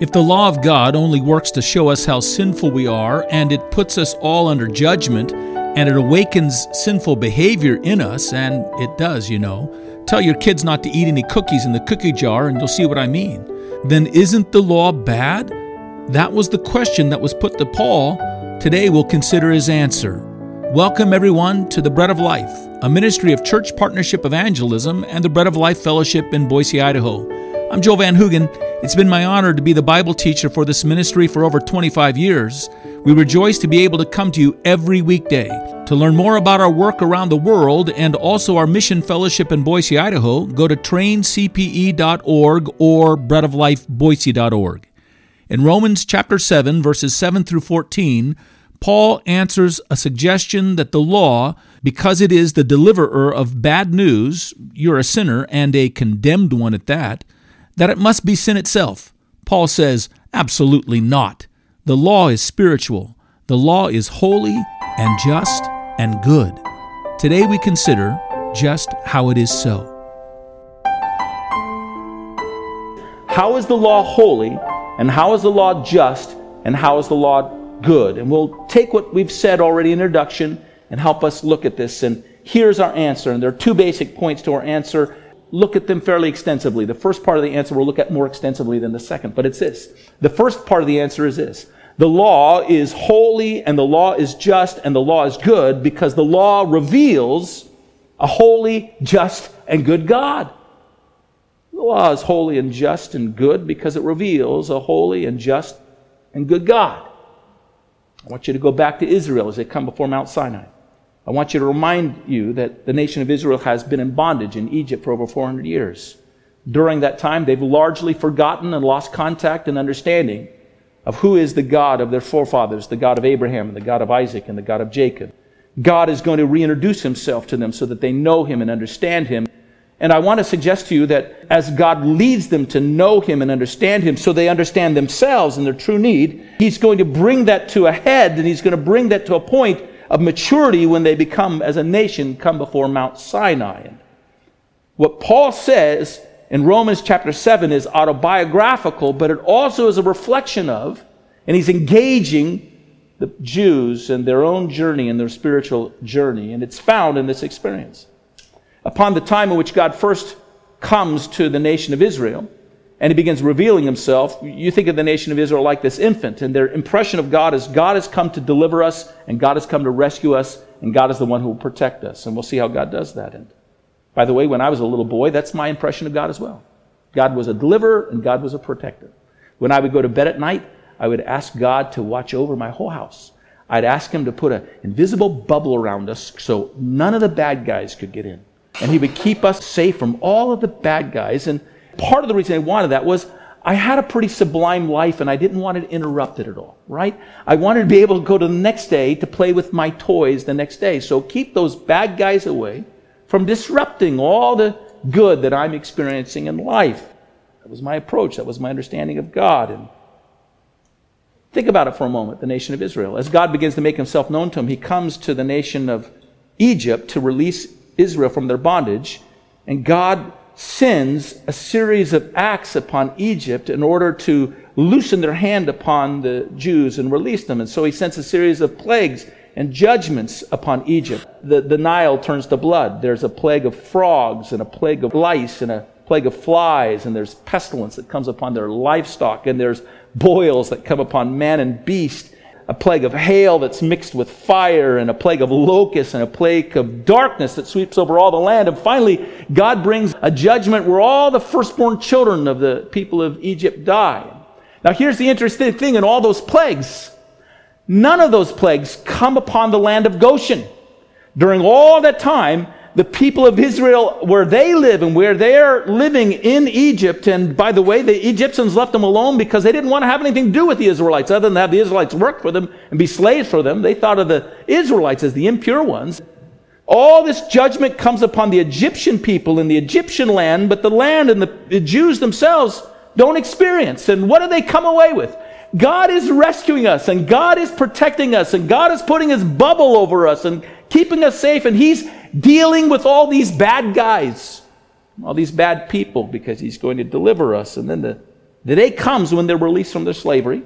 If the law of God only works to show us how sinful we are, and it puts us all under judgment, and it awakens sinful behavior in us, and it does, you know, tell your kids not to eat any cookies in the cookie jar, and you'll see what I mean. Then isn't the law bad? That was the question that was put to Paul. Today we'll consider his answer. Welcome, everyone, to the Bread of Life, a ministry of Church Partnership Evangelism and the Bread of Life Fellowship in Boise, Idaho. I'm Joel Van Hoogen. It's been my honor to be the Bible teacher for this ministry for over 25 years. We rejoice to be able to come to you every weekday. To learn more about our work around the world and also our mission fellowship in Boise, Idaho, go to traincpe.org or breadoflifeboise.org. In Romans chapter 7 verses 7 through 14, Paul answers a suggestion that the law, because it is the deliverer of bad news, you're a sinner and a condemned one at that, that it must be sin itself. Paul says, absolutely not. The law is spiritual. The law is holy and just and good. Today we consider just how it is so. How is the law holy and how is the law just and how is the law good? And we'll take what we've said already in introduction and help us look at this. And here's our answer. And there are two basic points to our answer look at them fairly extensively. The first part of the answer we'll look at more extensively than the second, but it's this. The first part of the answer is this. The law is holy and the law is just and the law is good because the law reveals a holy, just, and good God. The law is holy and just and good because it reveals a holy and just and good God. I want you to go back to Israel as they come before Mount Sinai. I want you to remind you that the nation of Israel has been in bondage in Egypt for over 400 years. During that time, they've largely forgotten and lost contact and understanding of who is the God of their forefathers, the God of Abraham, and the God of Isaac, and the God of Jacob. God is going to reintroduce himself to them so that they know him and understand him. And I want to suggest to you that as God leads them to know him and understand him so they understand themselves and their true need, he's going to bring that to a head and he's going to bring that to a point of maturity when they become, as a nation, come before Mount Sinai. And what Paul says in Romans chapter 7 is autobiographical, but it also is a reflection of, and he's engaging the Jews and their own journey and their spiritual journey. And it's found in this experience. Upon the time in which God first comes to the nation of Israel, and he begins revealing himself. You think of the nation of Israel like this infant, and their impression of God is God has come to deliver us, and God has come to rescue us, and God is the one who will protect us. And we'll see how God does that. And by the way, when I was a little boy, that's my impression of God as well. God was a deliverer, and God was a protector. When I would go to bed at night, I would ask God to watch over my whole house. I'd ask him to put an invisible bubble around us so none of the bad guys could get in. And he would keep us safe from all of the bad guys. And part of the reason I wanted that was I had a pretty sublime life and I didn't want it interrupted at all, right? I wanted to be able to go to the next day to play with my toys the next day. So keep those bad guys away from disrupting all the good that I'm experiencing in life. That was my approach. That was my understanding of God. And think about it for a moment, the nation of Israel. As God begins to make himself known to him, he comes to the nation of Egypt to release Israel from their bondage. And God sends a series of acts upon Egypt in order to loosen their hand upon the Jews and release them. And so he sends a series of plagues and judgments upon Egypt. The, the Nile turns to blood. There's a plague of frogs and a plague of lice and a plague of flies, and there's pestilence that comes upon their livestock, and there's boils that come upon man and beast a plague of hail that's mixed with fire, and a plague of locusts, and a plague of darkness that sweeps over all the land. And finally, God brings a judgment where all the firstborn children of the people of Egypt die. Now, here's the interesting thing in all those plagues none of those plagues come upon the land of Goshen. During all that time, the people of Israel, where they live and where they're living in Egypt. And by the way, the Egyptians left them alone because they didn't want to have anything to do with the Israelites other than have the Israelites work for them and be slaves for them. They thought of the Israelites as the impure ones. All this judgment comes upon the Egyptian people in the Egyptian land, but the land and the, the Jews themselves don't experience. And what do they come away with? God is rescuing us and God is protecting us and God is putting his bubble over us and keeping us safe and he's dealing with all these bad guys, all these bad people because he's going to deliver us. And then the The day comes when they're released from their slavery,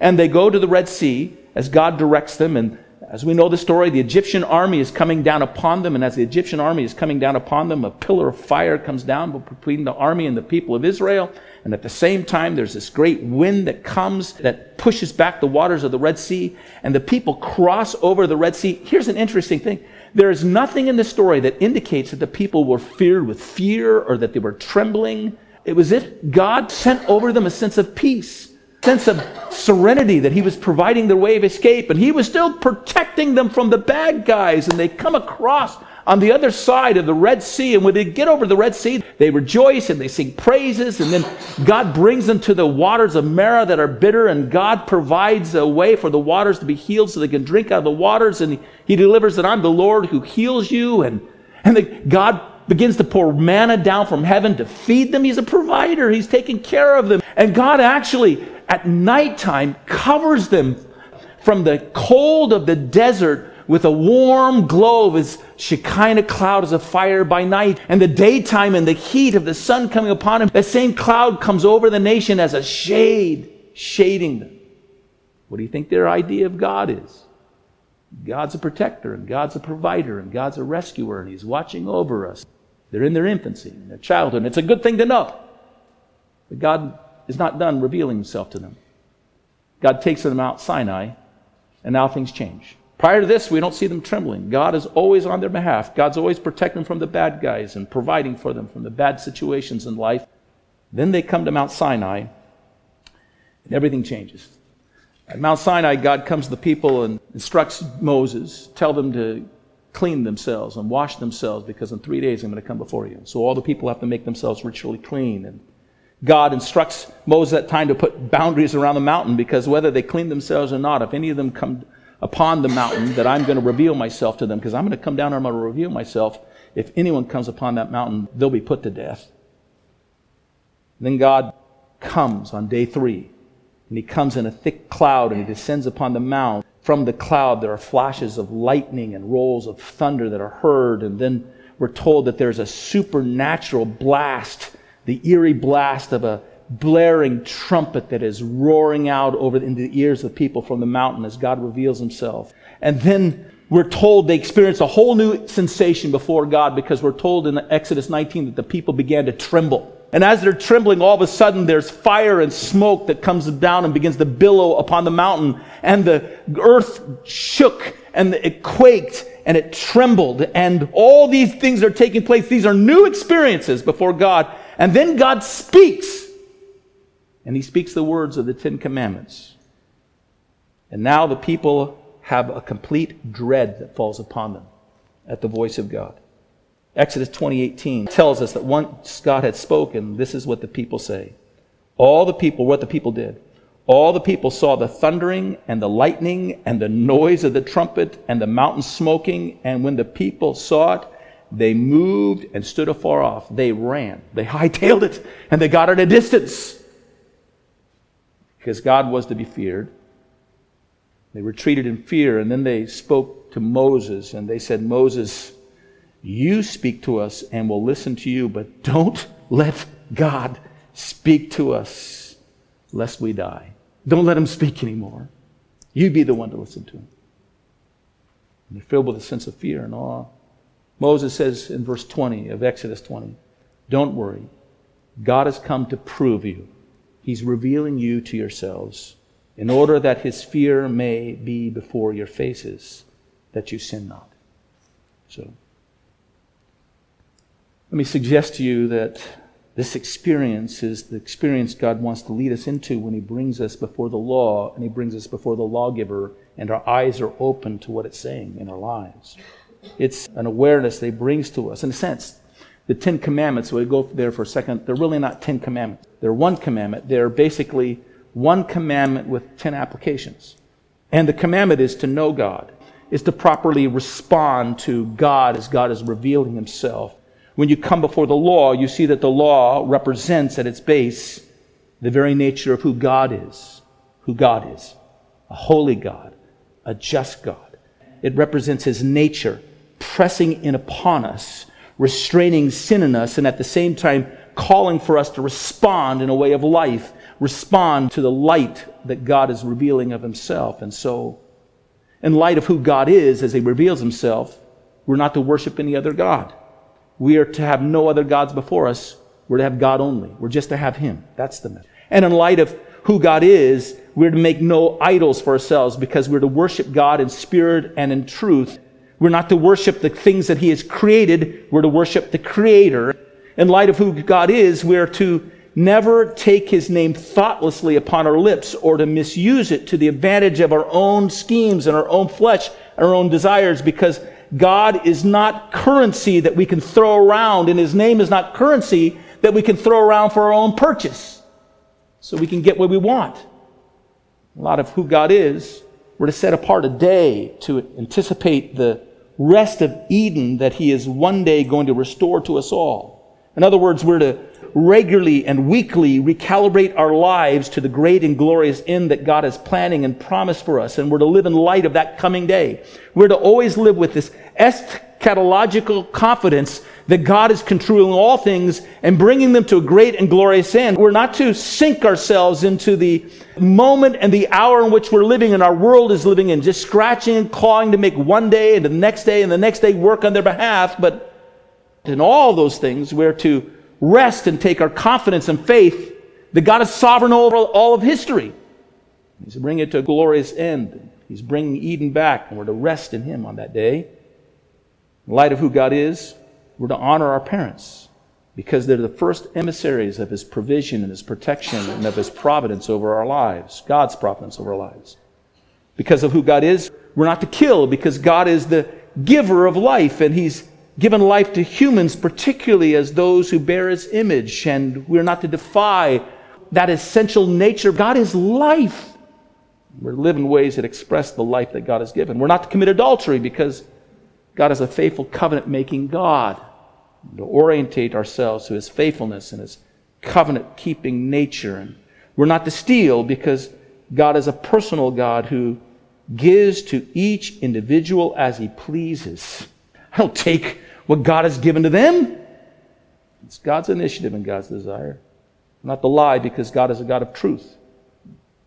and they go to the Red Sea as God directs them, and as we know the story, the Egyptian army is coming down upon them, and as the Egyptian army is coming down upon them, a pillar of fire comes down between the army and the people of Israel. And at the same time, there's this great wind that comes that pushes back the waters of the Red Sea, and the people cross over the Red Sea. Here's an interesting thing there is nothing in the story that indicates that the people were feared with fear or that they were trembling. It was if God sent over them a sense of peace sense of serenity that he was providing their way of escape and he was still protecting them from the bad guys and they come across on the other side of the Red Sea and when they get over the Red Sea they rejoice and they sing praises and then God brings them to the waters of Marah that are bitter and God provides a way for the waters to be healed so they can drink out of the waters and he delivers that I'm the Lord who heals you and and the, God begins to pour manna down from heaven to feed them. He's a provider. He's taking care of them. And God actually at nighttime covers them from the cold of the desert with a warm glow of his Shekinah cloud as a fire by night, and the daytime and the heat of the sun coming upon him, that same cloud comes over the nation as a shade, shading them. What do you think their idea of God is? God's a protector, and God's a provider, and God's a rescuer, and He's watching over us. They're in their infancy, in their childhood, and it's a good thing to know. But God is not done revealing himself to them. God takes them out Sinai, and now things change. Prior to this, we don't see them trembling. God is always on their behalf. God's always protecting them from the bad guys and providing for them from the bad situations in life. Then they come to Mount Sinai, and everything changes. At Mount Sinai, God comes to the people and instructs Moses, tell them to clean themselves and wash themselves because in three days I'm going to come before you. So all the people have to make themselves ritually clean and God instructs Moses at time to put boundaries around the mountain because whether they clean themselves or not, if any of them come upon the mountain, that I'm going to reveal myself to them because I'm going to come down and I'm going to reveal myself. If anyone comes upon that mountain, they'll be put to death. Then God comes on day three, and he comes in a thick cloud and he descends upon the mount. From the cloud, there are flashes of lightning and rolls of thunder that are heard, and then we're told that there's a supernatural blast the eerie blast of a blaring trumpet that is roaring out over into the ears of people from the mountain as God reveals himself. And then we're told they experienced a whole new sensation before God because we're told in Exodus 19 that the people began to tremble. And as they're trembling, all of a sudden there's fire and smoke that comes down and begins to billow upon the mountain. And the earth shook and it quaked and it trembled. And all these things are taking place. These are new experiences before God. And then God speaks. And he speaks the words of the Ten Commandments. And now the people have a complete dread that falls upon them at the voice of God. Exodus 20:18 tells us that once God had spoken, this is what the people say. All the people, what the people did. All the people saw the thundering and the lightning and the noise of the trumpet and the mountain smoking, and when the people saw it, they moved and stood afar off. They ran. They hightailed it and they got at a distance. Because God was to be feared. They retreated in fear and then they spoke to Moses and they said, Moses, you speak to us and we'll listen to you, but don't let God speak to us lest we die. Don't let him speak anymore. You be the one to listen to him. And they're filled with a sense of fear and awe. Moses says in verse 20 of Exodus 20, Don't worry. God has come to prove you. He's revealing you to yourselves in order that his fear may be before your faces, that you sin not. So, let me suggest to you that this experience is the experience God wants to lead us into when he brings us before the law and he brings us before the lawgiver, and our eyes are open to what it's saying in our lives. It's an awareness that he brings to us. In a sense, the Ten Commandments, we go there for a second, they're really not Ten Commandments. They're one commandment. They're basically one commandment with ten applications. And the commandment is to know God, is to properly respond to God as God is revealing himself. When you come before the law, you see that the law represents at its base the very nature of who God is, who God is. A holy God, a just God. It represents his nature, pressing in upon us, restraining sin in us, and at the same time calling for us to respond in a way of life respond to the light that God is revealing of himself. And so, in light of who God is as he reveals himself, we're not to worship any other God. We are to have no other gods before us. We're to have God only. We're just to have him. That's the message. And in light of who God is, we're to make no idols for ourselves because we're to worship God in spirit and in truth. We're not to worship the things that he has created. We're to worship the creator. In light of who God is, we're to never take his name thoughtlessly upon our lips or to misuse it to the advantage of our own schemes and our own flesh and our own desires because God is not currency that we can throw around and his name is not currency that we can throw around for our own purchase so we can get what we want. A lot of who God is, we're to set apart a day to anticipate the rest of Eden that he is one day going to restore to us all. In other words, we're to regularly and weekly recalibrate our lives to the great and glorious end that God is planning and promised for us. And we're to live in light of that coming day. We're to always live with this eschatological confidence that God is controlling all things and bringing them to a great and glorious end. We're not to sink ourselves into the moment and the hour in which we're living and our world is living in, just scratching and clawing to make one day and the next day and the next day work on their behalf. But in all those things, we're to rest and take our confidence and faith that God is sovereign over all of history. He's bringing it to a glorious end. He's bringing Eden back, and we're to rest in Him on that day. In light of who God is, we're to honor our parents because they're the first emissaries of His provision and His protection and of His providence over our lives, God's providence over our lives. Because of who God is, we're not to kill because God is the giver of life and He's given life to humans, particularly as those who bear his image, and we're not to defy that essential nature. God is life. We're in ways that express the life that God has given. We're not to commit adultery because God is a faithful covenant making God. To orientate ourselves to his faithfulness and his covenant keeping nature. And we're not to steal because God is a personal God who gives to each individual as he pleases. I don't take what God has given to them. It's God's initiative and God's desire. Not to lie because God is a God of truth.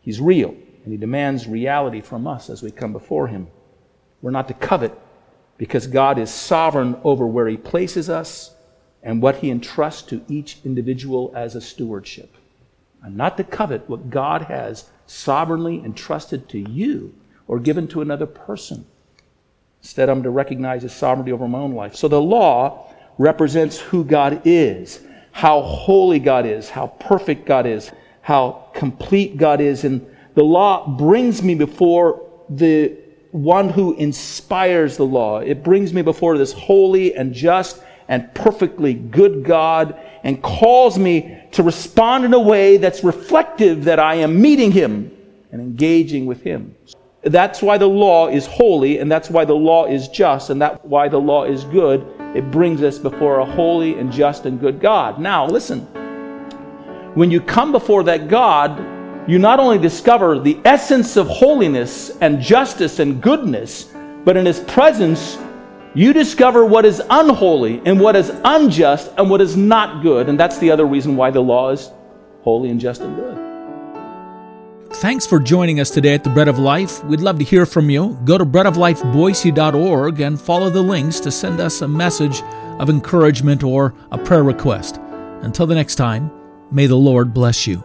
He's real and He demands reality from us as we come before Him. We're not to covet because God is sovereign over where He places us and what He entrusts to each individual as a stewardship. I'm not to covet what God has sovereignly entrusted to you or given to another person. Instead, I'm to recognize his sovereignty over my own life. So the law represents who God is, how holy God is, how perfect God is, how complete God is. And the law brings me before the one who inspires the law. It brings me before this holy and just and perfectly good God and calls me to respond in a way that's reflective that I am meeting him and engaging with him. That's why the law is holy, and that's why the law is just, and that's why the law is good. It brings us before a holy and just and good God. Now, listen. When you come before that God, you not only discover the essence of holiness and justice and goodness, but in His presence, you discover what is unholy and what is unjust and what is not good. And that's the other reason why the law is holy and just and good. Thanks for joining us today at the Bread of Life. We'd love to hear from you. Go to breadoflifeboise.org and follow the links to send us a message of encouragement or a prayer request. Until the next time, may the Lord bless you.